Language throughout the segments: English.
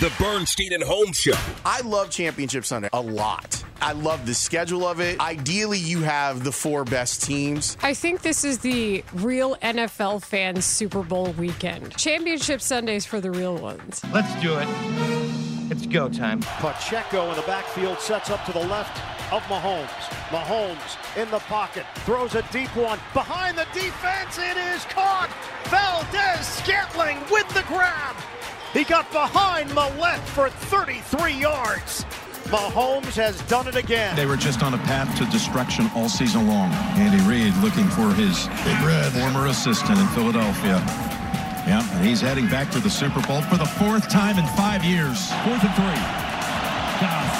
The Bernstein and Holmes Show. I love Championship Sunday a lot. I love the schedule of it. Ideally, you have the four best teams. I think this is the real NFL fans Super Bowl weekend. Championship Sundays for the real ones. Let's do it. It's go time. Pacheco in the backfield sets up to the left of Mahomes. Mahomes in the pocket, throws a deep one behind the defense. It is caught. Valdes-Scantling with the grab. He got behind Millette for 33 yards. Mahomes has done it again. They were just on a path to destruction all season long. Andy Reid looking for his Big Red. former assistant in Philadelphia. Yeah, and he's heading back to the Super Bowl for the fourth time in five years. Fourth and three. Goff,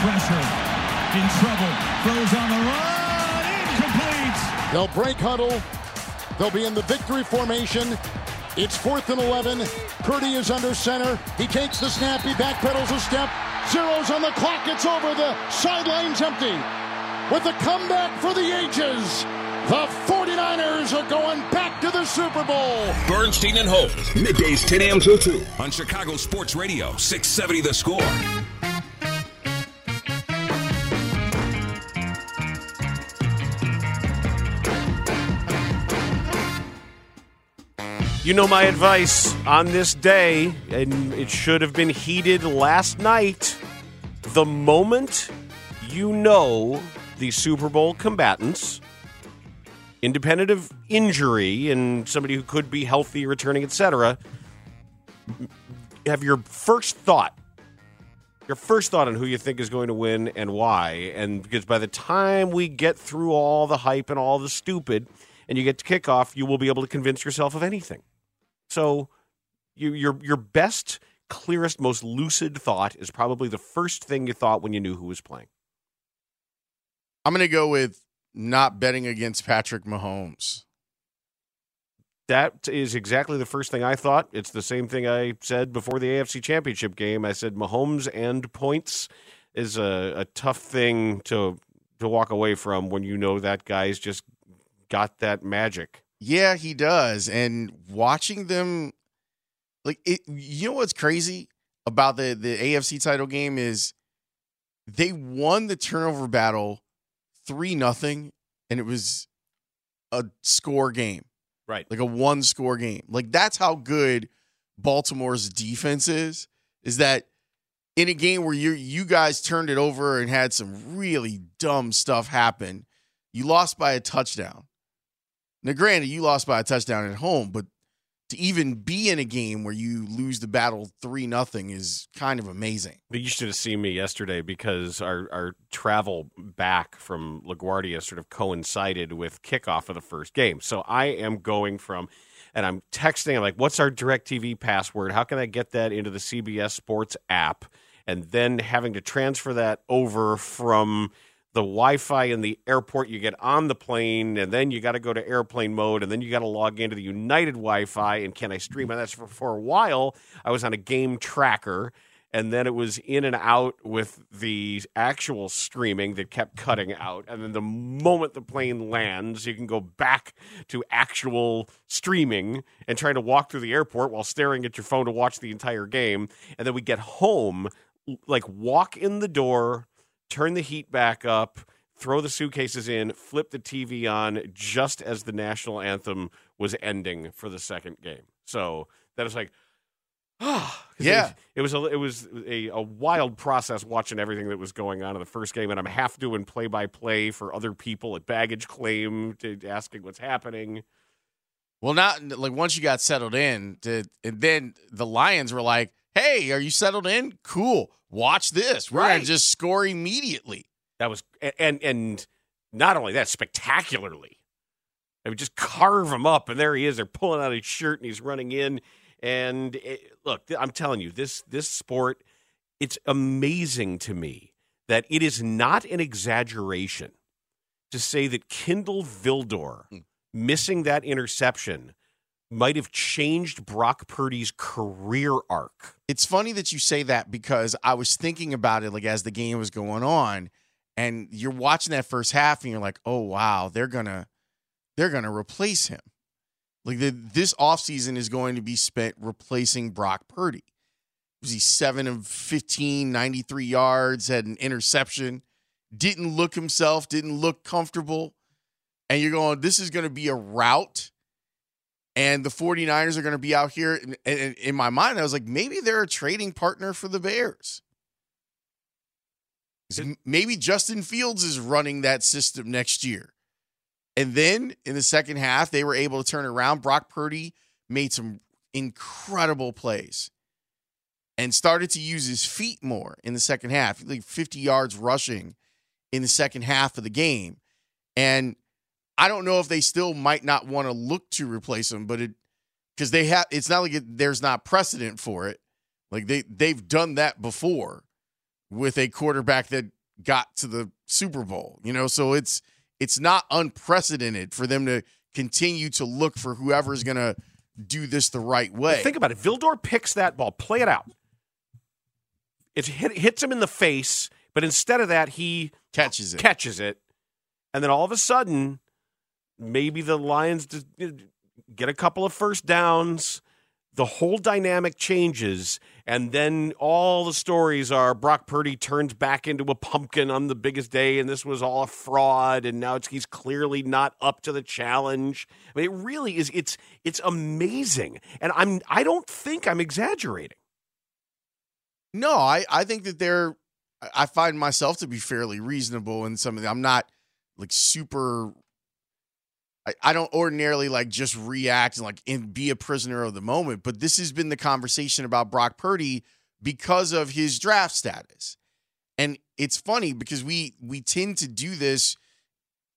pressure, in trouble, throws on the run, incomplete. They'll break huddle. They'll be in the victory formation. It's fourth and 11. Purdy is under center. He takes the snap. He backpedals a step. Zeros on the clock. It's over. The sideline's empty. With a comeback for the ages, the 49ers are going back to the Super Bowl. Bernstein and Holmes. Middays 10 a.m. till 2 on Chicago Sports Radio, 670 The Score. You know my advice on this day, and it should have been heeded last night. The moment you know the Super Bowl combatants, independent of injury and somebody who could be healthy, returning, etc., have your first thought. Your first thought on who you think is going to win and why. And because by the time we get through all the hype and all the stupid, and you get to kickoff, you will be able to convince yourself of anything. So you, your your best, clearest, most lucid thought is probably the first thing you thought when you knew who was playing. I'm going to go with not betting against Patrick Mahomes. That is exactly the first thing I thought. It's the same thing I said before the AFC Championship game. I said Mahomes and points is a, a tough thing to to walk away from when you know that guy's just got that magic. Yeah, he does. And watching them, like, it, you know what's crazy about the the AFC title game is they won the turnover battle three nothing, and it was a score game, right? Like a one score game. Like that's how good Baltimore's defense is. Is that in a game where you you guys turned it over and had some really dumb stuff happen, you lost by a touchdown. Now, granted, you lost by a touchdown at home, but to even be in a game where you lose the battle three nothing is kind of amazing. But you should have seen me yesterday because our our travel back from LaGuardia sort of coincided with kickoff of the first game. So I am going from and I'm texting, I'm like, what's our DirecTV password? How can I get that into the CBS Sports app? And then having to transfer that over from the Wi-Fi in the airport. You get on the plane, and then you got to go to airplane mode, and then you got to log into the United Wi-Fi. And can I stream on that? For, for a while, I was on a game tracker, and then it was in and out with the actual streaming that kept cutting out. And then the moment the plane lands, you can go back to actual streaming and trying to walk through the airport while staring at your phone to watch the entire game. And then we get home, like walk in the door turn the heat back up, throw the suitcases in, flip the TV on just as the national anthem was ending for the second game. So that was like, oh, yeah, it, it, was a it was a, a wild process watching everything that was going on in the first game, and I'm half doing play by play for other people at baggage claim, to, asking what's happening. Well, not like once you got settled in, to, and then the Lions were like, "Hey, are you settled in? Cool watch this. We're right. going to just score immediately. That was and and not only that, spectacularly. They would just carve him up, and there he is. They're pulling out his shirt, and he's running in. And it, look, I'm telling you, this this sport, it's amazing to me that it is not an exaggeration to say that Kindle Vildor hmm. missing that interception might have changed Brock Purdy's career arc. It's funny that you say that because I was thinking about it like as the game was going on and you're watching that first half and you're like, "Oh wow, they're going to they're going to replace him." Like the, this offseason is going to be spent replacing Brock Purdy. was he seven of 15, 93 yards, had an interception, didn't look himself, didn't look comfortable. And you're going, this is going to be a route. And the 49ers are going to be out here. And- in my mind, I was like, maybe they're a trading partner for the Bears. Maybe Justin Fields is running that system next year. And then in the second half, they were able to turn around. Brock Purdy made some incredible plays and started to use his feet more in the second half, like 50 yards rushing in the second half of the game. And I don't know if they still might not want to look to replace him, but it because they have it's not like it, there's not precedent for it. Like they they've done that before with a quarterback that got to the Super Bowl, you know, so it's it's not unprecedented for them to continue to look for whoever's going to do this the right way. Think about it. Vildor picks that ball. Play it out. It hit, hits him in the face, but instead of that, he catches it. catches it, and then all of a sudden, maybe the Lions get a couple of first downs. The whole dynamic changes, and then all the stories are Brock Purdy turns back into a pumpkin on the biggest day, and this was all a fraud, and now he's clearly not up to the challenge. I mean, it really is. It's it's amazing, and I'm I don't think I'm exaggerating. No, I, I think that they're I find myself to be fairly reasonable in some of them. I'm not like super I, I don't ordinarily like just react and like and be a prisoner of the moment, but this has been the conversation about Brock Purdy because of his draft status. And it's funny because we we tend to do this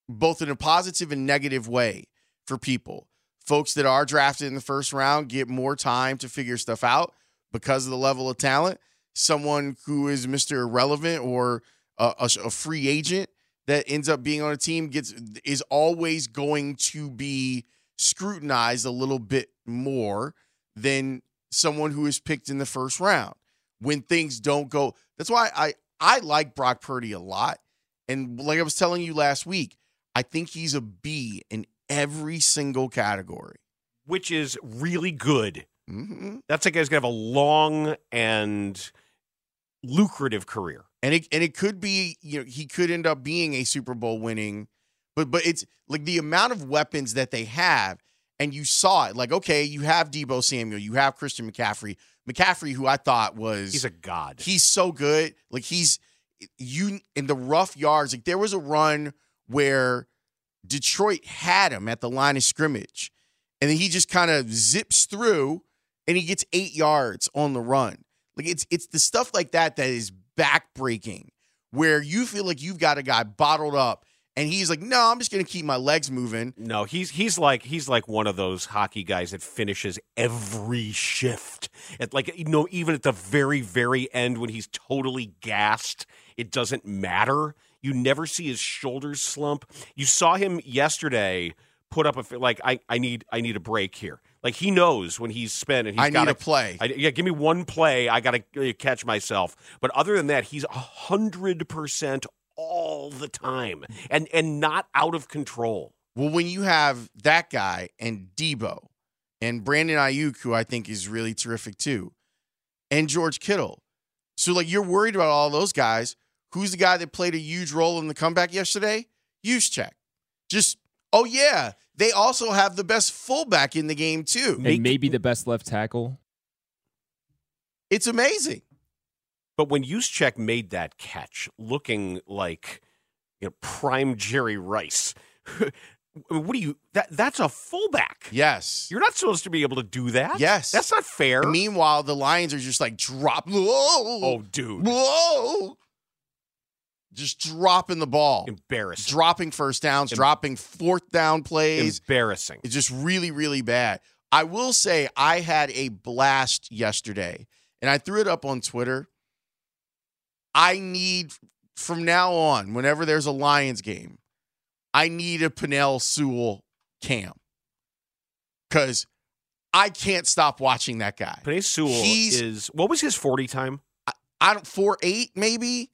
both in a positive and negative way for people. Folks that are drafted in the first round get more time to figure stuff out because of the level of talent. Someone who is Mr. Irrelevant or a, a, a free agent that ends up being on a team gets is always going to be scrutinized a little bit more than someone who is picked in the first round when things don't go. That's why I I like Brock Purdy a lot. And like I was telling you last week, I think he's a B in every single category. which is really good. hmm That's a guy's gonna have a long and lucrative career. And it and it could be, you know, he could end up being a Super Bowl winning, but but it's like the amount of weapons that they have, and you saw it. Like, okay, you have Deebo Samuel, you have Christian McCaffrey. McCaffrey, who I thought was He's a god. he's so good. Like he's you in the rough yards. Like there was a run where Detroit had him at the line of scrimmage, and then he just kind of zips through, and he gets eight yards on the run. Like it's it's the stuff like that that is backbreaking, where you feel like you've got a guy bottled up, and he's like, no, I'm just gonna keep my legs moving. No, he's he's like he's like one of those hockey guys that finishes every shift. At like you know, even at the very very end when he's totally gassed, it doesn't matter. You never see his shoulders slump. You saw him yesterday put up a like I I need I need a break here. Like he knows when he's spent and he's I got need a play. I, yeah, give me one play. I got to uh, catch myself. But other than that, he's a hundred percent all the time, and and not out of control. Well, when you have that guy and Deebo and Brandon Aiyuk, who I think is really terrific too, and George Kittle. So, like, you're worried about all those guys. Who's the guy that played a huge role in the comeback yesterday? check. Just, oh, yeah. They also have the best fullback in the game, too. and maybe the best left tackle. It's amazing. But when Juszczyk made that catch, looking like you know prime Jerry Rice, what do you? That that's a fullback. Yes. You're not supposed to be able to do that. Yes. that's not fair. And meanwhile, the Lions are just like drop. Whoa. oh, dude, Whoa. Just dropping the ball. embarrassing, dropping first downs, Em- dropping fourth down plays. embarrassing. It's just really, really bad. I will say I had a blast yesterday, and I threw it up on Twitter. I need from now on, whenever there's a Lions game, I need a Penei Sewell cam because I can't stop watching that guy. Penei Sewell He's- is what was his forty time? I don't four eight maybe.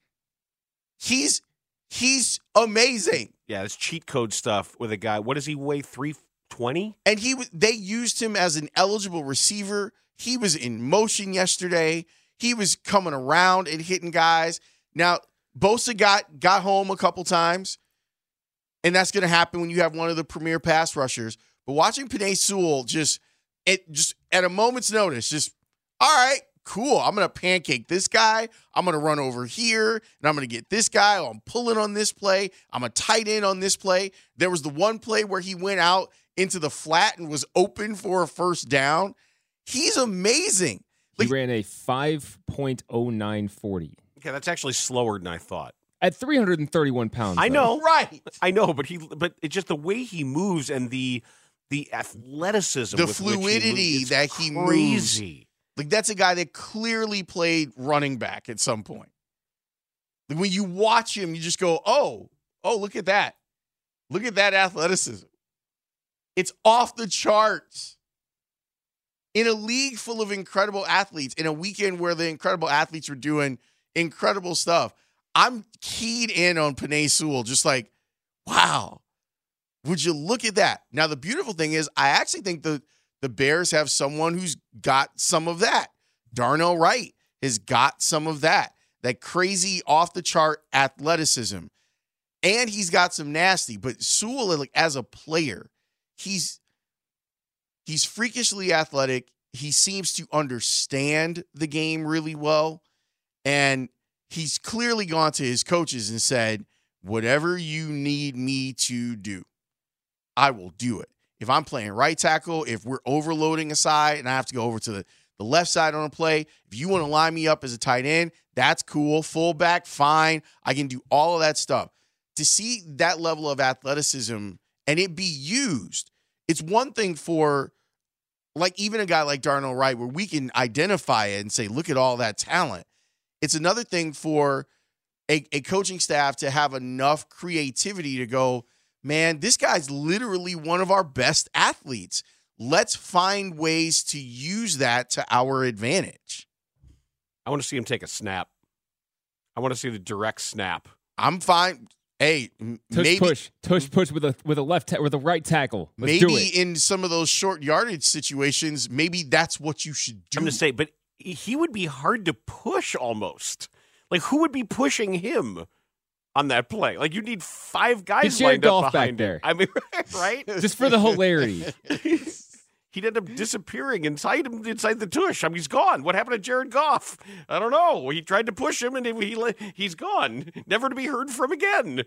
He's he's amazing. Yeah, it's cheat code stuff with a guy. What does he weigh? Three twenty. and he they used him as an eligible receiver. He was in motion yesterday. He was coming around and hitting guys. Now, Bosa got got home a couple times, and that's going to happen when you have one of the premier pass rushers. But watching Penei Sewell just it just at a moment's notice, just all right, cool. I'm gonna pancake this guy. I'm gonna run over here, and I'm gonna get this guy. Oh, I'm pulling on this play. I'm a tight end on this play. There was the one play where he went out into the flat and was open for a first down. He's amazing. He ran a 5.0940 Okay, that's actually slower than I thought. at 331 pounds. I though. know, Right. I know, but he, but it's just the way he moves and the the athleticism, The with which he fluidity moves, it's that he moves. Like that's a guy that clearly played running back at some point. Like when you watch him, you just go, "Oh, oh, look at that! Look at that athleticism! It's off the charts." In a league full of incredible athletes, in a weekend where the incredible athletes were doing incredible stuff, I'm keyed in on Penei Sewell, just like, wow. Would you look at that? Now, the beautiful thing is, I actually think the the Bears have someone who's got some of that. Darnell Wright has got some of that. That crazy off the chart athleticism. And he's got some nasty, but Sewell like as a player, he's he's freakishly athletic. He seems to understand the game really well. And he's clearly gone to his coaches and said, whatever you need me to do, I will do it. If I'm playing right tackle, if we're overloading a side and I have to go over to the, the left side on a play, if you want to line me up as a tight end, that's cool. Fullback, fine. I can do all of that stuff. To see that level of athleticism and it be used, it's one thing for like even a guy like Darnell Wright, where we can identify it and say, look at all that talent. It's another thing for a, a coaching staff to have enough creativity to go, man, this guy's literally one of our best athletes. Let's find ways to use that to our advantage. I want to see him take a snap. I want to see the direct snap. I'm fine. Hey, m- Tush maybe push, tush push with a with a left ta- with a right tackle. Let's do maybe it. in some of those short yardage situations, maybe that's what you should do. I'm going to say, but he would be hard to push almost. Like who would be pushing him on that play? Like you need five guys lined Goff up back behind him. there. I mean, right? Just for the hilarity. He'd end up disappearing inside him, inside the tush. I mean, he's gone. What happened to Jared Goff? I don't know. He tried to push him, and he, he he's gone, never to be heard from again.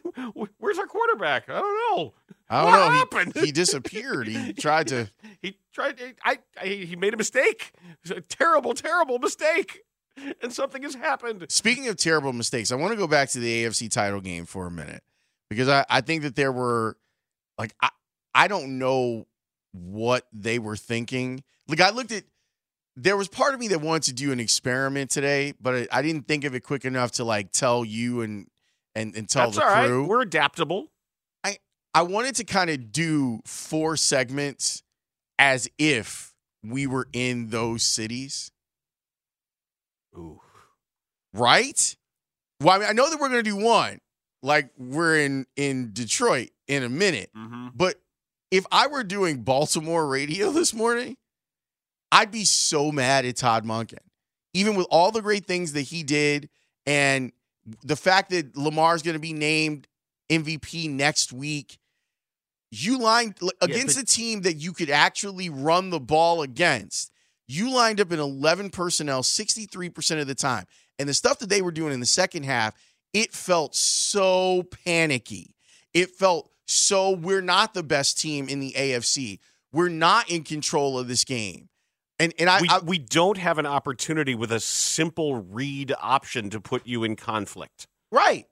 Where's our quarterback? I don't know. I don't what know. He- happened? He, disappeared. He tried to. He tried. I, I. He made a mistake. It's a terrible, terrible mistake, and something has happened. Speaking of terrible mistakes, I want to go back to the AFC title game for a minute because I, I think that there were like I, I don't know what they were thinking. Like I looked at there was part of me that wanted to do an experiment today, but I, I didn't think of it quick enough to like tell you and and, and tell That's the right. crew. We're adaptable. I, I wanted to kind of do four segments as if we were in those cities. Ooh. right? Well, I mean, I know that we're going to do one, like we're in in Detroit in a minute. Mm-hmm. But if I were doing Baltimore radio this morning, I'd be so mad at Todd Monken, even with all the great things that he did, and the fact that Lamar's going to be named MVP next week. You lined against but- a team that you could actually run the ball against. You lined up in 11 personnel 63% of the time. And the stuff that they were doing in the second half, it felt so panicky. It felt so we're not the best team in the AFC. We're not in control of this game. And and I, we, I we don't have an opportunity with a simple read option to put you in conflict. right.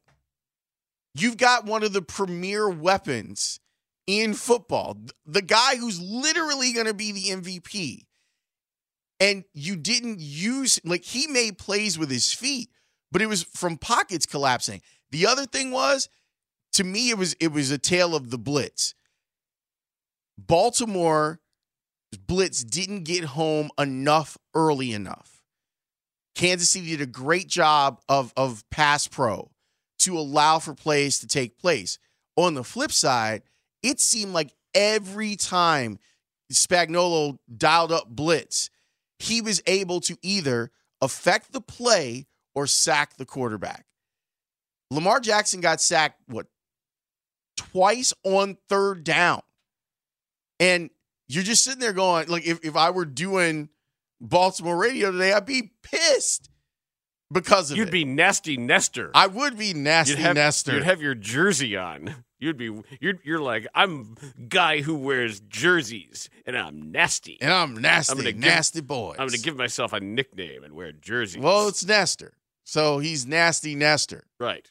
You've got one of the premier weapons in football. The guy who's literally going to be the MVP. And you didn't use like he made plays with his feet, but it was from pockets collapsing. The other thing was to me it was it was a tale of the blitz. Baltimore blitz didn't get home enough early enough. Kansas City did a great job of of pass pro to allow for plays to take place. On the flip side, it seemed like every time Spagnuolo dialed up blitz, he was able to either affect the play or sack the quarterback. Lamar Jackson got sacked, what, twice on third down. And you're just sitting there going, like, if, if I were doing Baltimore radio today, I'd be pissed because of it. You'd it. be nasty Nestor. I would be nasty you'd have, Nestor. You'd have your jersey on. You'd be you're you're like I'm guy who wears jerseys and I'm nasty. and I'm nasty, I'm gonna give- nasty boys. I'm going to give myself a nickname and wear jerseys. Well, it's Nestor. So he's nasty Nestor. right.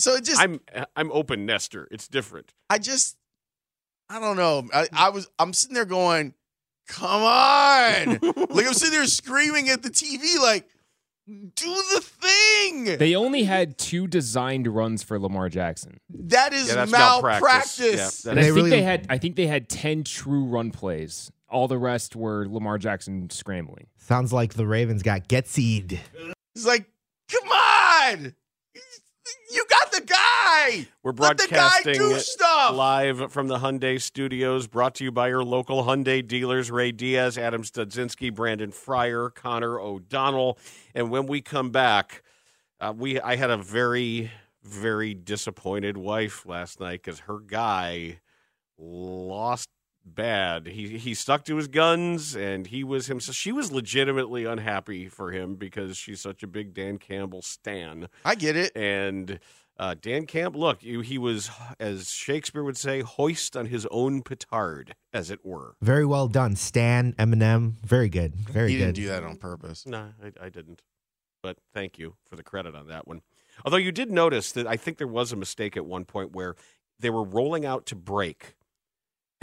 So it just I'm I'm open Nestor. It's different. I just, I don't know. I, I was, I'm sitting there going, come on. like I'm sitting there screaming at the TV, like, do the thing. They only had two designed runs for Lamar Jackson. that is Yeah, malpractice. malpractice. Yeah, And that I think really- they had I think they had 10 true run plays. All the rest were Lamar Jackson scrambling. Sounds like the Ravens got Getsy'd. It's like, come on. You got the guy. We're Let the guy broadcasting live from the Hyundai Studios, brought to you by your local Hyundai dealers: Ray Diaz, Adam Studzinski, Brandon Fryer, Connor O'Donnell. And when we come back, uh, we I had a very very disappointed wife last night because her guy lost bad. He he stuck to his guns and he was himself. She was legitimately unhappy for him because she's such a big Dan Campbell stan. I get it. And uh, Dan Camp, look, he was, as Shakespeare would say, hoist on his own petard, as it were. Very well done. Stan, Eminem. Very good. Very He good. You didn't do that on purpose. No, I, I didn't. But thank you for the credit on that one. Although you did notice that I think there was a mistake at one point where they were rolling out to break,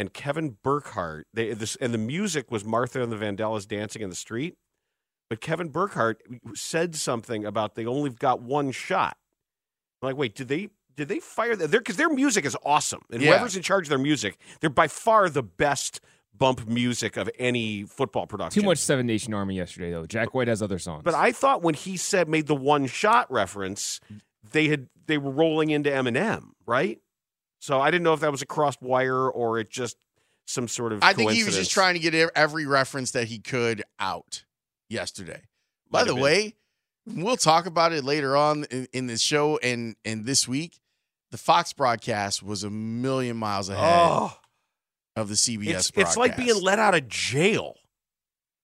and Kevin Burkhardt, they, this, and the music was Martha and the Vandellas dancing in the street. But Kevin Burkhardt said something about they only got one shot. I'm like, wait, did they did they fire that? Because their music is awesome, and Yeah. whoever's in charge of their music, they're by far the best bump music of any football production. Too much Seven Nation Army yesterday though. Jack White has other songs. But I thought when he said made the one shot reference, they had they were rolling into Eminem, right? So I didn't know if that was a crossed wire or it just some sort of. I think he was just trying to get every reference that he could out yesterday. By the been. way, we'll talk about it later on in, in the show and and this week. The Fox broadcast was a million miles ahead Oh, of the CBS it's, broadcast. it's like being let out of jail.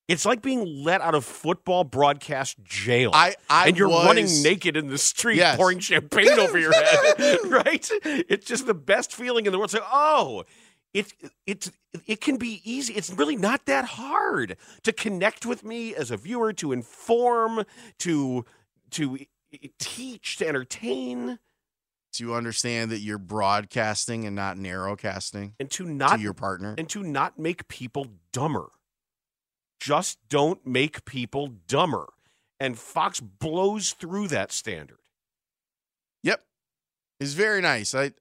It's like being let out of football broadcast jail. I, I and you're was- running naked in the street, Yes. pouring champagne over your head, right? It's just the best feeling in the world. So, oh, it it's it can be easy. It's really not that hard to connect with me as a viewer, to inform, to to teach, to entertain, to understand that you're broadcasting and not narrowcasting and to not to your partner. and to not make people dumber. Just don't make people dumber. And Fox blows through that standard. Yep. It's very nice. I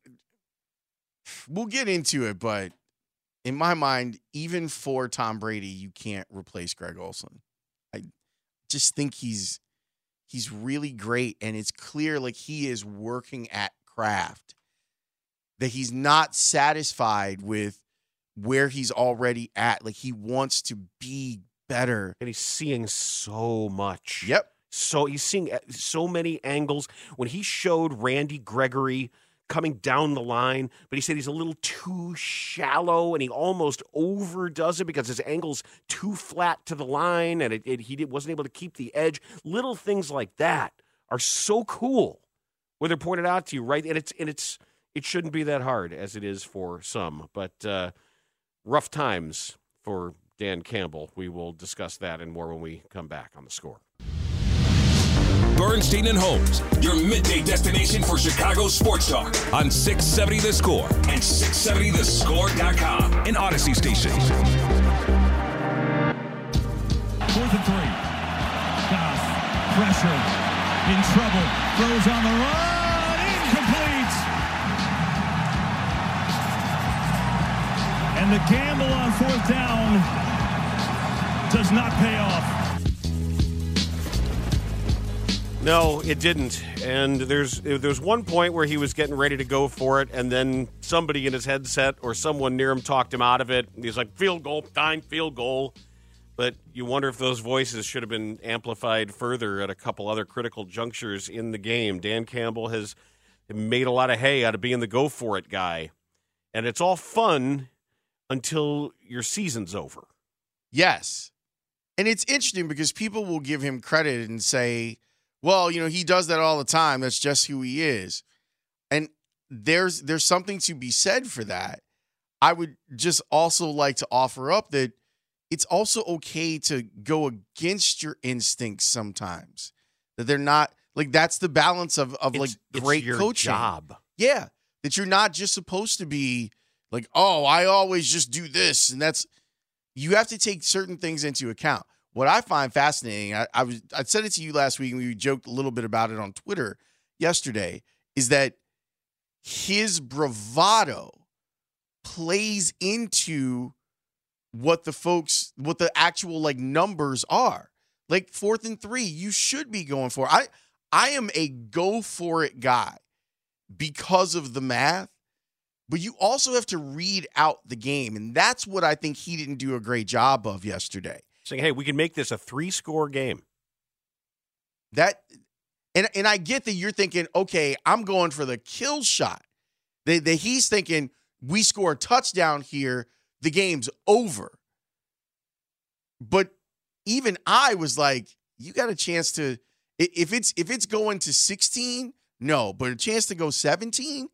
we'll get into it, but in my mind, even for Tom Brady, you can't replace Greg Olsen. I just think he's he's really great and it's clear like he is working at craft. That he's not satisfied with where he's already at. Like he wants to be better. And he's seeing so much. Yep. So he's seeing uh, so many angles. When he showed Randy Gregory coming down the line, but he said he's a little too shallow and he almost overdoes it because his angle's too flat to the line and it, it, he did, wasn't able to keep the edge. Little things like that are so cool when they're pointed out to you, right? And it's and it's it shouldn't be that hard as it is for some, but uh, rough times for Dan Campbell. We will discuss that and more when we come back on the score. Bernstein and Holmes, your midday destination for Chicago sports talk on 670 The Score and 670thescore.com. An Odyssey station. Fourth and three. Goff, pressure, in trouble, throws on the run, And the gamble on fourth down does not pay off. No, it didn't. And there's there's one point where he was getting ready to go for it, and then somebody in his headset or someone near him talked him out of it. He's like, "Field goal, time, field goal." But you wonder if those voices should have been amplified further at a couple other critical junctures in the game. Dan Campbell has made a lot of hay out of being the go for it guy. And it's all fun until your season's over. Yes. And it's interesting because people will give him credit and say, well, you know, he does that all the time. That's just who he is. And there's there's something to be said for that. I would just also like to offer up that it's also okay to go against your instincts sometimes. That they're not like that's the balance of of like It's- it's great coaching. job. Yeah, that you're not just supposed to be like, "Oh, I always just do this." And that's you have to take certain things into account. What I find fascinating, I, I was I said it to you last week and we joked a little bit about it on Twitter yesterday, is that his bravado plays into what the folks what the actual like numbers are. Like fourth and three, you should be going for. I I am a go for it guy because of the math, but you also have to read out the game. And that's what I think he didn't do a great job of yesterday. Saying, hey, we can make this a three score game. That and and I get that you're thinking, okay, I'm going for the kill shot. That, that he's thinking we score a touchdown here, the game's over. But even I was like, you got a chance to if it's if it's going to 16, no, but a chance to go 17.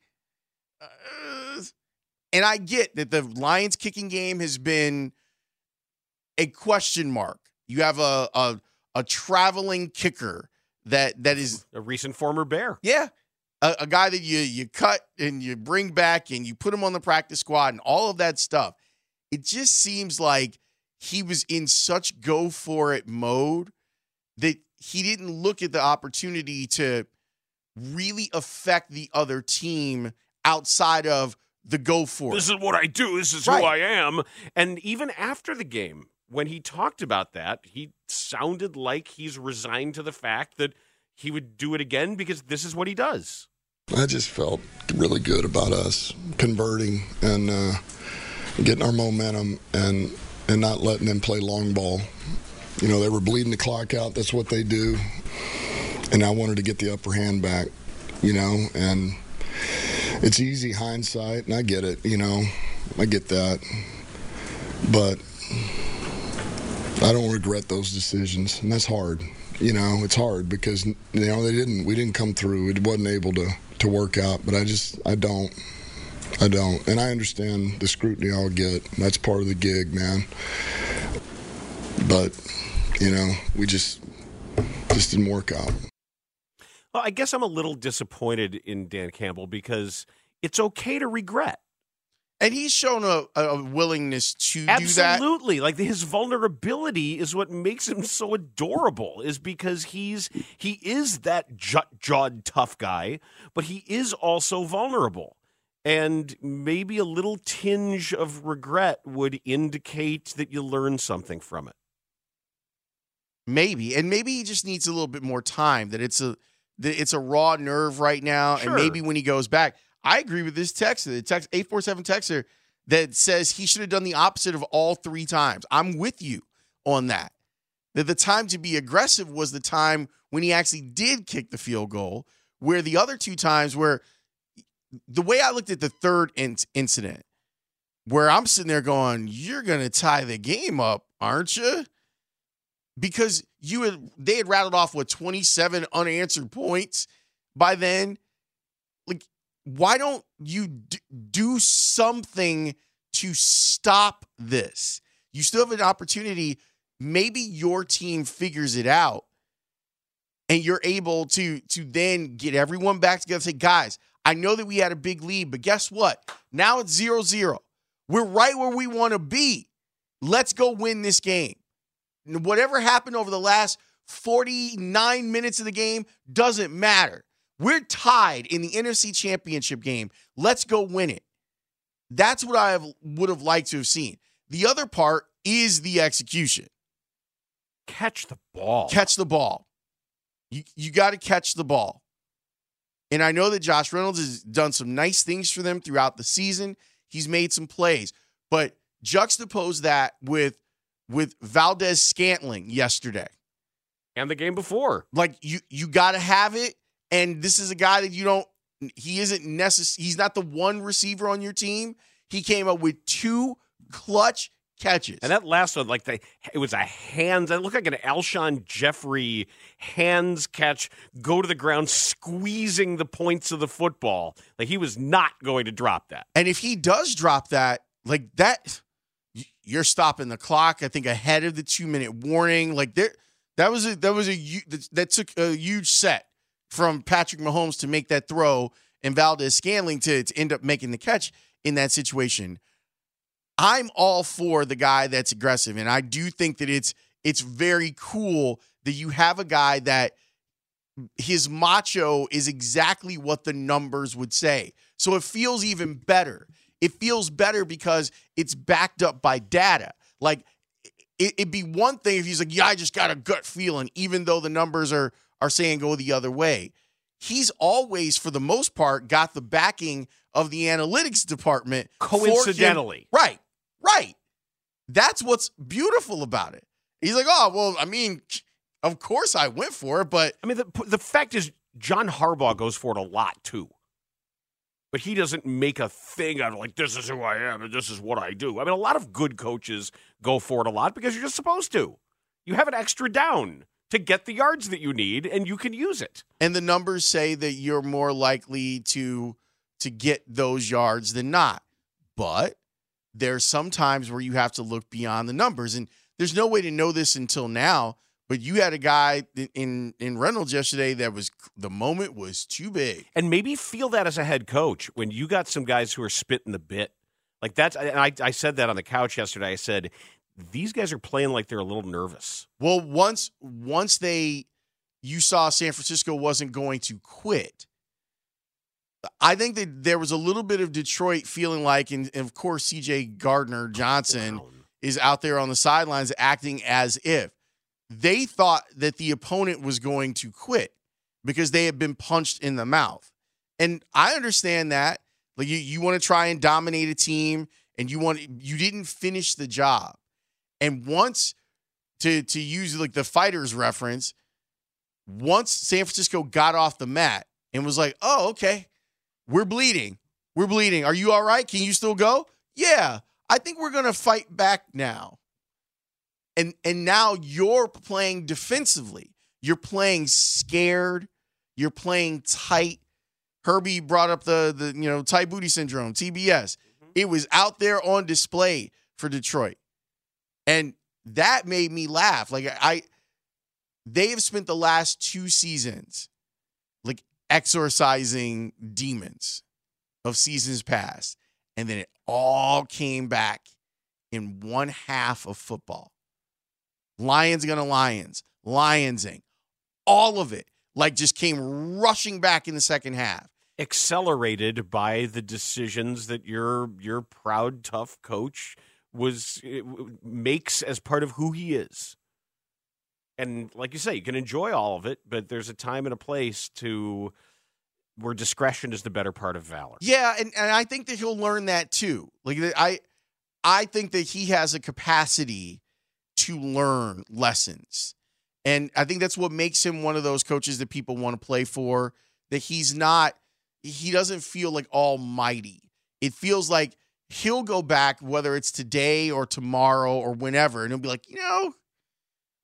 And I get that the Lions kicking game has been a question mark. You have a a, a traveling kicker that that is A recent former Bear. yeah, a, a guy that you you cut and you bring back and you put him on the practice squad and all of that stuff. It just seems like he was in such go for it mode that he didn't look at the opportunity to really affect the other team outside of the go for This it. is what I do. This is Right. who I am. And even after the game, when he talked about that, he sounded like he's resigned to the fact that he would do it again because this is what he does. I just felt really good about us converting and uh, getting our momentum and and not letting them play long ball. You know, they were bleeding the clock out. That's what they do. And I wanted to get the upper hand back. You know, and it's easy hindsight, and I get it. You know, I get that, but I don't regret those decisions, and that's hard. You know, it's hard because you know they didn't. We didn't come through. It wasn't able to to work out. But I just, I don't, I don't, and I understand the scrutiny I'll get. That's part of the gig, man. But you know, we just just didn't work out. Well, I guess I'm a little disappointed in Dan Campbell because it's okay to regret. And he's shown a, a willingness to do that. Absolutely. Like his vulnerability is what makes him so adorable is because he's he is that jut jawed tough guy, but he is also vulnerable. And maybe a little tinge of regret would indicate that you learned something from it. Maybe, and maybe he just needs a little bit more time. That it's a that it's a raw nerve right now, Sure. and maybe when he goes back, I agree with this texter, the text eight four seven texter that says he should have done the opposite of all three times. I'm with you on that. That the time to be aggressive was the time when he actually did kick the field goal, where the other two times where the way I looked at the third in- incident, where I'm sitting there going, "You're gonna tie the game up, aren't you?" Because you had they had rattled off what 27 unanswered points by then. Like why don't you d- do something to stop this? You still have an opportunity. Maybe your team figures it out and you're able to to then get everyone back together say guys i know that we had a big lead but guess what? Now it's zero zero we're right where we want to be. Let's go win this game whatever happened over the last 49 minutes of the game doesn't matter. We're tied in the NFC Championship game. Let's go win it. That's what I have, would have liked to have seen. The other part is the execution. Catch the ball. Catch the ball. You you got to catch the ball. And I know that Josh Reynolds has done some nice things for them throughout the season. He's made some plays, but juxtapose that with with Valdes-Scantling yesterday. And the game before. Like you you got to have it and this is a guy that you don't he isn't necessary he's not the one receiver on your team. He came up with two clutch catches. And that last one, like the, it was a hands. It looked like an Alshon Jeffery hands catch, go to the ground, squeezing the points of the football. Like he was not going to drop that. And if he does drop that, like that, you're stopping the clock. I think ahead of the two minute warning. Like there, that was a that was a that took a huge set from Patrick Mahomes to make that throw and Valdes-Scantling to, to end up making the catch in that situation. I'm all for the guy that's aggressive, and I do think that it's it's very cool that you have a guy that his macho is exactly what the numbers would say. So it feels even better. It feels better because it's backed up by data. Like it, it'd be one thing if he's like, "Yeah, I just got a gut feeling," even though the numbers are are saying go the other way. He's always, for the most part, got the backing of the analytics department. Coincidentally. right, right. That's what's beautiful about it. He's like, "Oh, well, I mean, of course I went for it, but I mean, the the fact is, John Harbaugh goes for it a lot too. But he doesn't make a thing out of like this is who I am and this is what I do. I mean, a lot of good coaches go for it a lot because you're just supposed to. You have an extra down to get the yards that you need, and you can use it. and the numbers say that you're more likely to to get those yards than not. But there's some times where you have to look beyond the numbers, and there's no way to know this until now. But you had a guy in- in Reynolds yesterday that was the moment was too big. and maybe feel that as a head coach when you got some guys who are spitting the bit. Like that's, and I, I said that on the couch yesterday. I said, these guys are playing like they're a little nervous. Well, once once they you saw San Francisco wasn't going to quit. I think that there was a little bit of Detroit feeling like, and, and of course, CJ Gardner Johnson is out there on the sidelines acting as if they thought that the opponent was going to quit because they had been punched in the mouth. And I understand that. Like you, you want to try and dominate a team and you want you didn't finish the job. And once to to use like the fighters reference, once San Francisco got off the mat and was like, "Oh, okay. We're bleeding. We're bleeding. Are you all right? Can you still go?" Yeah. I think we're going to fight back now. And and now you're playing defensively. You're playing scared. You're playing tight. Herbie brought up the the you know tight booty syndrome, TBS. Mm-hmm. It was out there on display for Detroit. And that made me laugh. Like I they have spent the last two seasons like exorcising demons of seasons past. And then it all came back in one half of football. Lions gonna Lions, Lionsing, all of it like just came rushing back in the second half. Accelerated by the decisions that your your proud tough coach was eh, makes as part of who he is. And like you say, you can enjoy all of it, but there's a time and a place to where discretion is the better part of valor. Yeah, and, and I think that he'll learn that too. Like I I think that he has a capacity to learn lessons. And I think that's what makes him one of those coaches that people want to play for. That he's not, he doesn't feel like almighty. It feels like he'll go back, whether it's today or tomorrow or whenever, and he'll be like, you know,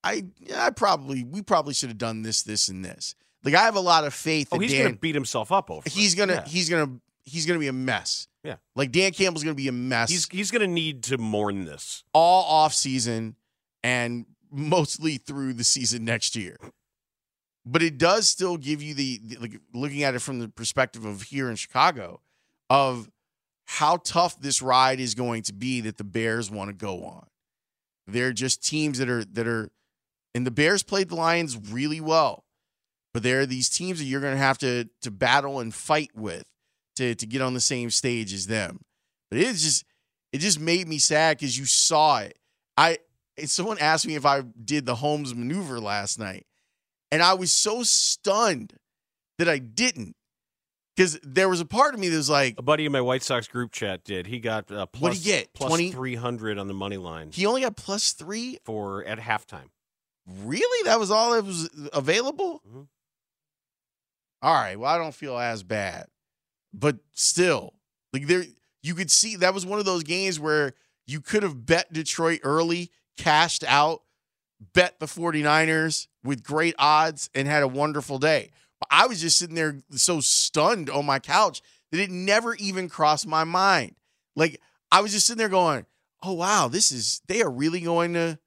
I, I probably we probably should have done this, this, and this. Like I have a lot of faith. Oh, he's Dan, to beat himself up over. he's gonna Yeah. he's gonna he's gonna be a mess. Yeah. Like Dan Campbell's gonna be a mess He's he's going to need to mourn this. all off season and mostly through the season next year. But it does still give you the, the like looking at it from the perspective of here in Chicago of how tough this ride is going to be that the Bears want to go on. They're just teams that are that are and the Bears played the Lions really well. But there are these teams that you're going to have to to battle and fight with to to get on the same stage as them. But it's just it just made me sad because you saw it. I someone asked me if I did the Holmes maneuver last night, and I was so stunned that I didn't Because there was a part of me that was like, A buddy in my White Sox group chat did. He got uh, plus, What'd he get? plus 20? 300 on the money line he only got plus three. for at halftime. Really? That was all that was available? Mhm. All right. Well, I don't feel as bad. But still, like there you could see that was one of those games where you could have bet Detroit early, cashed out, bet the 49ers with great odds and had a wonderful day. But I was just sitting there so stunned on my couch that it never even crossed my mind. Like I was just sitting there going, "Oh wow, this is they are really going to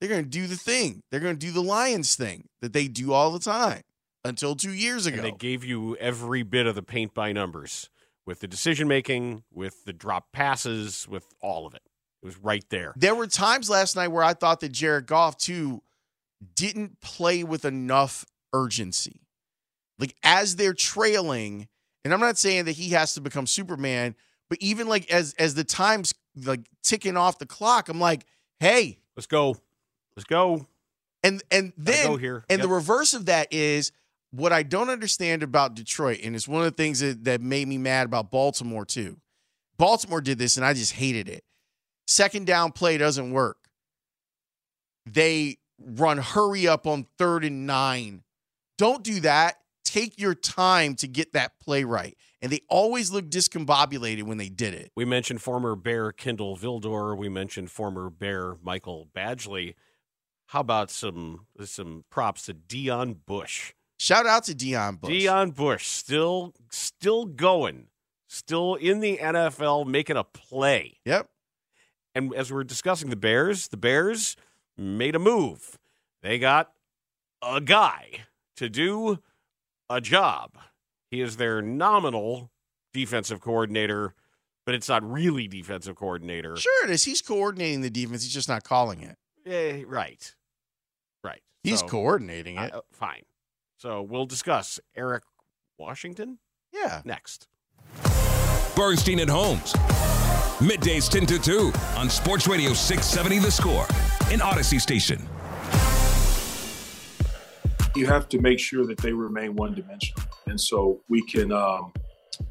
they're going to do the thing. They're going to do the Lions thing that they do all the time until 2 years ago." And they gave you every bit of the paint by numbers with the decision making, with the drop passes, with all of it. It was right there. There were times last night where I thought that Jared Goff too didn't play with enough urgency. Like as they're trailing, and I'm not saying that he has to become Superman, but even like as as the times like ticking off the clock, I'm like, hey, Let's go. Let's go. and and then go here. and the reverse of that is what I don't understand about Detroit, and it's one of the things that, that made me mad about Baltimore too. Baltimore did this, and I just hated it. Second down play doesn't work. They run hurry up on third and nine. Don't do that. Take your time to get that play right. And they always look discombobulated when they did it. We mentioned former Bear Kindle Vildor. We mentioned former Bear Michael Badgley. How about some some props to Deon Bush? Shout out to Deon Bush. Deon Bush still still going, still in the NFL making a play. Yep. And as we're discussing the Bears, the Bears made a move. They got a guy to do a job. He is their nominal defensive coordinator, but it's not really defensive coordinator. Sure it is. He's coordinating the defense. He's just not calling it. Eh, right. Right. He's So, coordinating I- it. uh, fine. So we'll discuss Eric Washington yeah. next. Bernstein and Holmes. Middays 10 to 2 on Sports Radio 670 The Score in Audacy Station. you have to make sure that they remain one dimensional. And so we can um,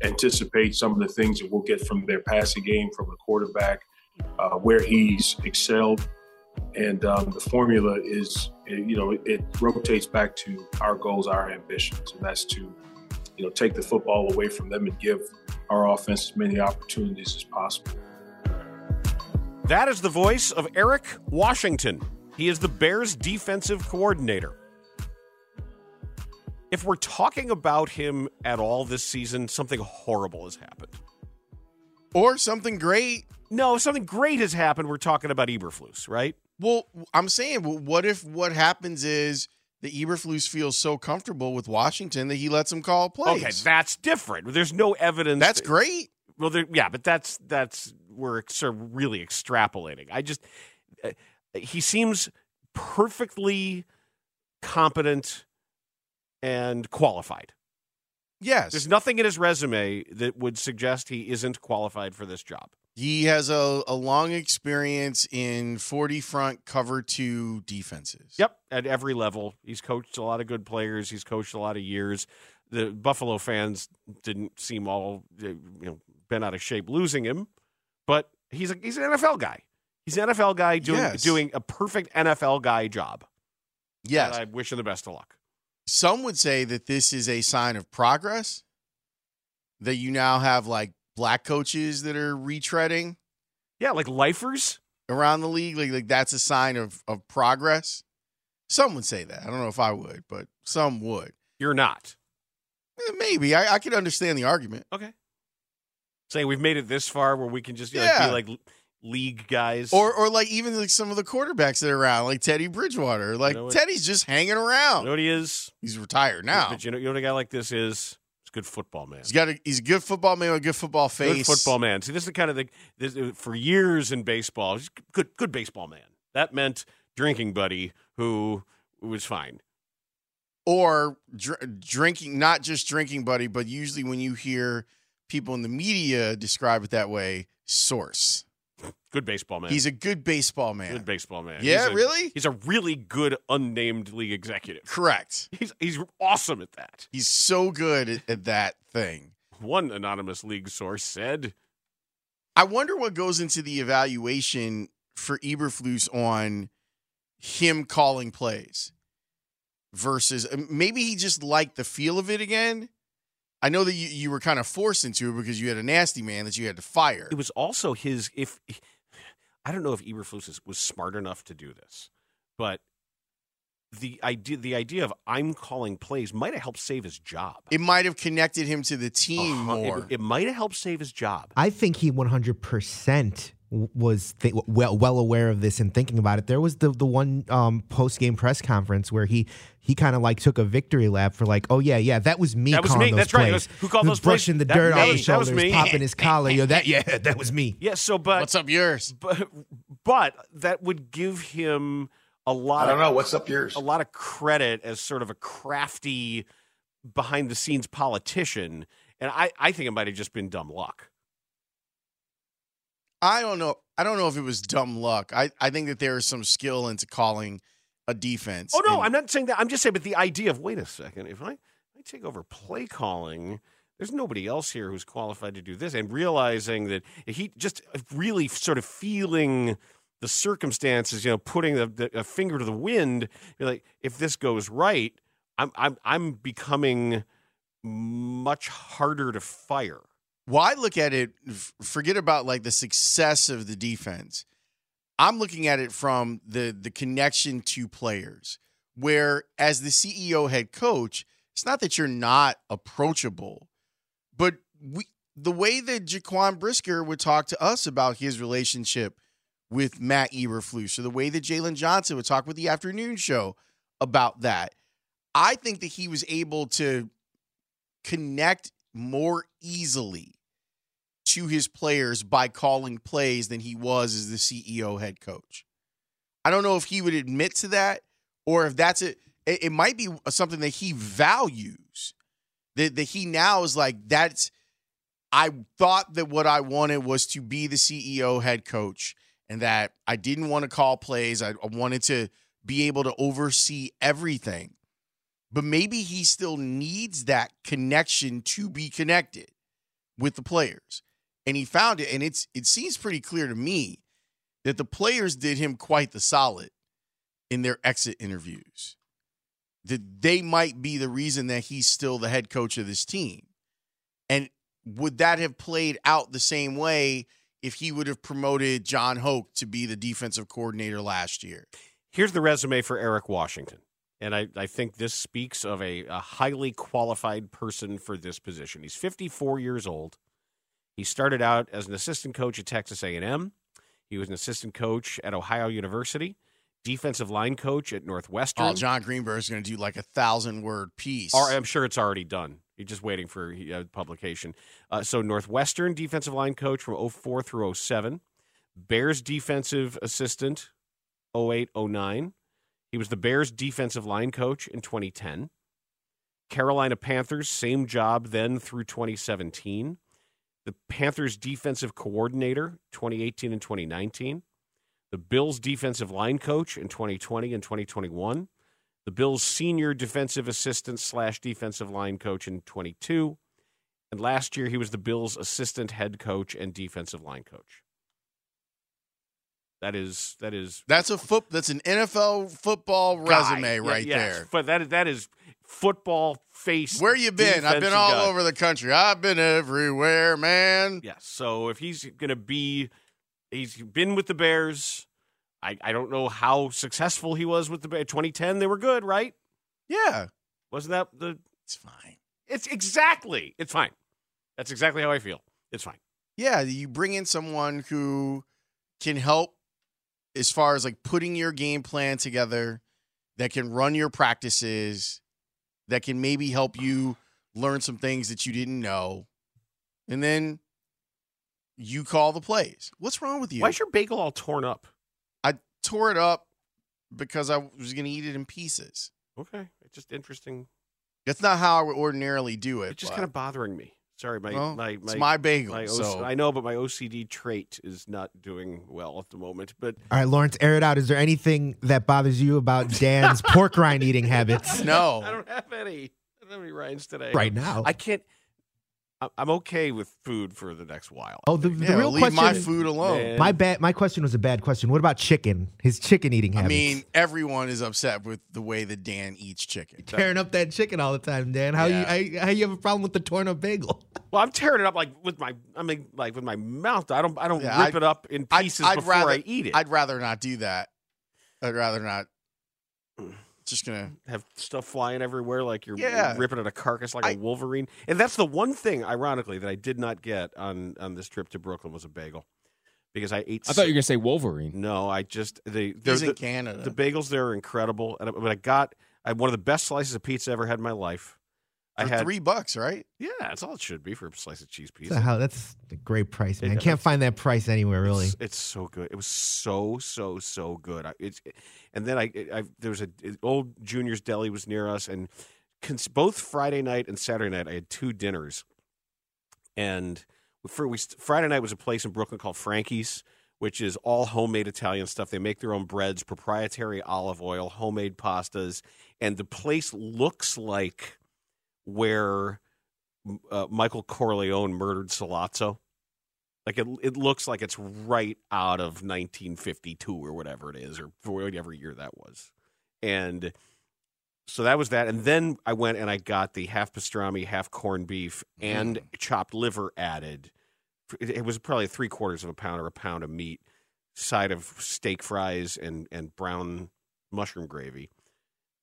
anticipate some of the things that we'll get from their passing game, from the quarterback, uh, where he's excelled. And um, the formula is, you know, it, it rotates back to our goals, our ambitions, and that's to, you know, take the football away from them and give our offense as many opportunities as possible. That is the voice of Eric Washington. He is the Bears defensive coordinator. If we're talking about him at all this season, something horrible has happened. Or something great. No, something great has happened. We're talking about Eberflus, right? Well, I'm saying, well, what if what happens is the Eberflus feels so comfortable with Washington that he lets him call plays? Okay, that's different. There's no evidence. That's that- great. Well, there, yeah, but that's that's we're sort of really extrapolating. I just uh, he seems perfectly competent and qualified. Yes. There's nothing in his resume that would suggest he isn't qualified for this job. He has a, a long experience in 40 front cover two defenses. Yep, at every level. He's coached a lot of good players. He's coached a lot of years. The Buffalo fans didn't seem all you know bent out of shape losing him, but he's a, he's an NFL guy. He's an NFL guy doing Yes. doing a perfect NFL guy job. Yes. And I wish him the best of luck. Some would say that this is a sign of progress, that you now have like black coaches that are retreading Yeah, like lifers. around the league. Like, like that's a sign of, of progress. Some would say that. I don't know if I would, but some would. You're not. Eh, Maybe. I, I could understand the argument. Okay. Saying we've made it this far where we can just you know, Yeah. be like league guys. Or or like even like some of the quarterbacks that are around, like Teddy Bridgewater. Like know what- Teddy's just hanging around. you know what he is? He's retired now. But you know, you know what a guy like this is? He's a good football man. He's got a he's a good football man with a good football face. Good football man. See, this is the kind of thing this, for years in baseball. He's a good, good baseball man. That meant drinking buddy who was fine. Or dr- drinking, not just drinking buddy, but usually when you hear people in the media describe it that way, source. Good baseball man. He's a good baseball man. good baseball man. Yeah, He's a- really? He's a really good unnamed league executive. Correct. He's he's awesome at that. He's so good at, at that thing. one anonymous league source said. I wonder what goes into the evaluation for Eberflus on him calling plays versus uh, maybe he just liked the feel of it again. I know that you, you were kind of forced into it because you had a nasty man that you had to fire. It was also his if I don't know if Eberflus was smart enough to do this, but the idea the idea of I'm calling plays might have helped save his job. It might have connected him to the team Uh-huh. It- more. It, might have helped save his job. I think he 100% was th- well well aware of this and thinking about it. There was the the one um, post game press conference where he he kind of like took a victory lap for like, oh yeah, yeah, that was me That was calling me. those That's right. Was- who called Who's those plays? brushing the dirt that off was- his that was shoulders, me. popping his collar. Yo, that yeah, that was me. Yeah, so but What's up yours? But but that would give him a lot I don't of know. What's up yours? a lot of credit as sort of a crafty behind the scenes politician. And I, I think it might have just been dumb luck. I don't know. I don't know if it was dumb luck. I, I think that there is some skill into calling a defense. Oh no, And I'm not saying that. I'm just saying, but the idea of wait a second, if I, I take over play calling, there's nobody else here who's qualified to do this, and realizing that he just really sort of feeling the circumstances, you know, putting the, the a finger to the wind. You're like, if this goes right, I'm I'm I'm becoming much harder to fire. Well, I look at it, forget about like the success of the defense. I'm looking at it from the the connection to players, where as the CEO head coach, it's not that you're not approachable, but we the way that Jaquan Brisker would talk to us about his relationship with Matt Eberflus, or the way that Jaylon Johnson would talk with the afternoon show about that. I think that he was able to connect more easily to his players by calling plays than he was as the CEO head coach. I don't know if he would admit to that or if that's it. It, might be something that he values. That, that he now is like, that's, I thought that what I wanted was to be the CEO head coach and that I didn't want to call plays. I wanted to be able to oversee everything. But maybe he still needs that connection to be connected with the players. And he found it and it's it seems pretty clear to me that the players did him quite the solid in their exit interviews. That they might be the reason that he's still the head coach of this team. And would that have played out the same way if he would have promoted Jon Hoke to be the defensive coordinator last year? Here's the resume for Eric Washington. And I, I think this speaks of a, a highly qualified person for this position. He's 54 years old. He started out as an assistant coach at Texas A&M. He was an assistant coach at Ohio University, defensive line coach at Northwestern. Oh, Jon Greenberg is going to do like a thousand word piece. Or I'm sure it's already done. He's just waiting for uh, publication. Uh, so Northwestern defensive line coach from 04 through 07. Bears defensive assistant 08 09. He was the Bears defensive line coach in 2010. Carolina Panthers, same job then through 2017. The Panthers defensive coordinator 2018 and 2019. The Bills defensive line coach in 2020 and 2021 the Bills' senior defensive assistant slash defensive line coach in 22. And last year, he was the Bills' assistant head coach and defensive line coach. That is that is That's a foot. That's an NFL football guy. resume Yeah, right yes. there. But that that is football face. Where you been? I've been all guy. over the country. I've been everywhere, man. Yes. So if he's going to be, he's been with the Bears. I, I don't know how successful he was with the Bears. 2010, they were good, right? Yeah. Wasn't that the? It's fine. It's exactly. It's fine. That's exactly how I feel. It's fine. Yeah, you bring in someone who can help as far as like putting your game plan together, that can run your practices, that can maybe help you learn some things that you didn't know, and then you call the plays. What's wrong with you? Why's your bagel all torn up? I tore it up because I was going to eat it in pieces. Okay, it's just interesting. That's not how I would ordinarily do it. It's just kind of bothering me. Sorry, my Well, my, it's my my bagel, my so- I know, but my OCD trait is not doing well at the moment. But All right, Laurence, air it out. Is there anything that bothers you about Dan's pork rind eating habits? No. I don't have any. I don't have any rinds today. Right now. I can't. I- I'm okay with food for the next while. Oh, the, the Yeah, real leave question. my food alone. Man. My bad. My question was a bad question. What about chicken? His chicken eating habits. I mean, everyone is upset with the way that Dan eats chicken. tearing up that chicken all the time, Dan. How Yeah. you how, how you have a problem with the torn up bagel? Well, I'm tearing it up like with my, I mean, like with my mouth. I don't, I don't Yeah, rip I'd- it up in I'd- pieces I'd before rather, I eat it. I'd rather not do that. I'd rather not. Just gonna. have stuff flying everywhere like you're Yeah. ripping at a carcass like a I- wolverine. And that's the one thing, ironically, that I did not get on on this trip to Brooklyn was a bagel because I ate. I thought you were gonna say Wolverine. No, I just the they're- He's in the, Canada. the bagels there are incredible, and I- but I got I one of the best slices of pizza I ever had in my life. I For had three bucks, right? yeah, that's all it should be for a slice of cheese That's pizza. a hell- that's a great price, man. It- Can't find that price anywhere, really. It's, it's so good. It was so so so good. I, it's and then I, I there was a old Junior's Deli was near us, and cons- both Friday night and Saturday night I had two dinners, and for we Friday night was a place in Brooklyn called Frankie's, which is all homemade Italian stuff. They make their own breads, proprietary olive oil, homemade pastas, and the place looks like where uh, Michael Corleone murdered Sollozzo. Like it, it looks like it's right out of 1952 or whatever it is, or whatever year that was. And so that was that. And then I went and I got the half pastrami, half corned beef, and chopped liver added. It it was probably three quarters of a pound or a pound of meat, side of steak fries and and brown mushroom gravy.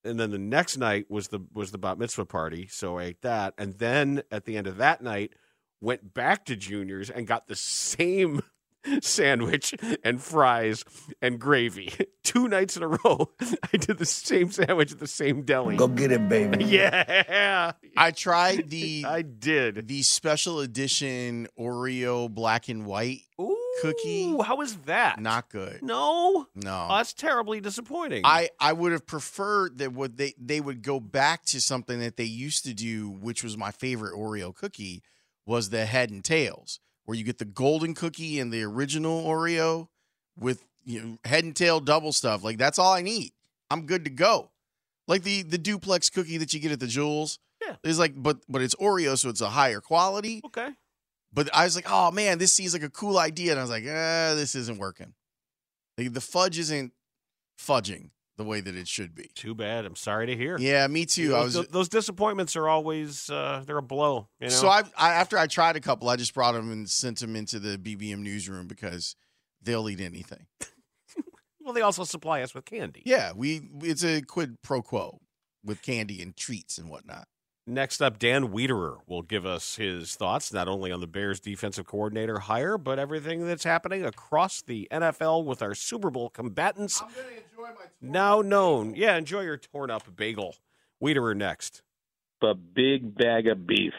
And then the next night was the was the bat mitzvah party, so I ate that. And then at the end of that night, went back to Junior's and got the same sandwich and fries and gravy. Two nights in a row, I did the same sandwich at the same deli. Go get it, baby. Yeah, I tried the I did. the special edition Oreo black and white cookie. Ooh, how was that? Not good. No, No. Oh, that's terribly disappointing. I, I would have preferred that what they they would go back to something that they used to do, which was my favorite Oreo cookie, was the head and tails, where you get the golden cookie and the original Oreo with you know, head and tail double stuff. Like that's all I need. I'm good to go. Like the the duplex cookie that you get at the Jewels. Yeah. It's like but but it's Oreo, so it's a higher quality. okay. But I was like, oh man, this seems like a cool idea. And I was like, eh, this isn't working. Like, the fudge isn't fudging the way that it should be. Too bad. I'm sorry to hear. Yeah, me too. I Those, was those disappointments are always uh, they're a blow. You know? so I, I after I tried a couple, I just brought them and sent them into the BBM newsroom because they'll eat anything. well, they also supply us with candy. Yeah, we it's a quid pro quo with candy and treats and whatnot. Next up, Dan Wiederer will give us his thoughts not only on the Bears defensive coordinator hire, but everything that's happening across the NFL with our Super Bowl combatants. now known. Yeah, enjoy your torn up bagel. Wiederer next. A big bag of beef.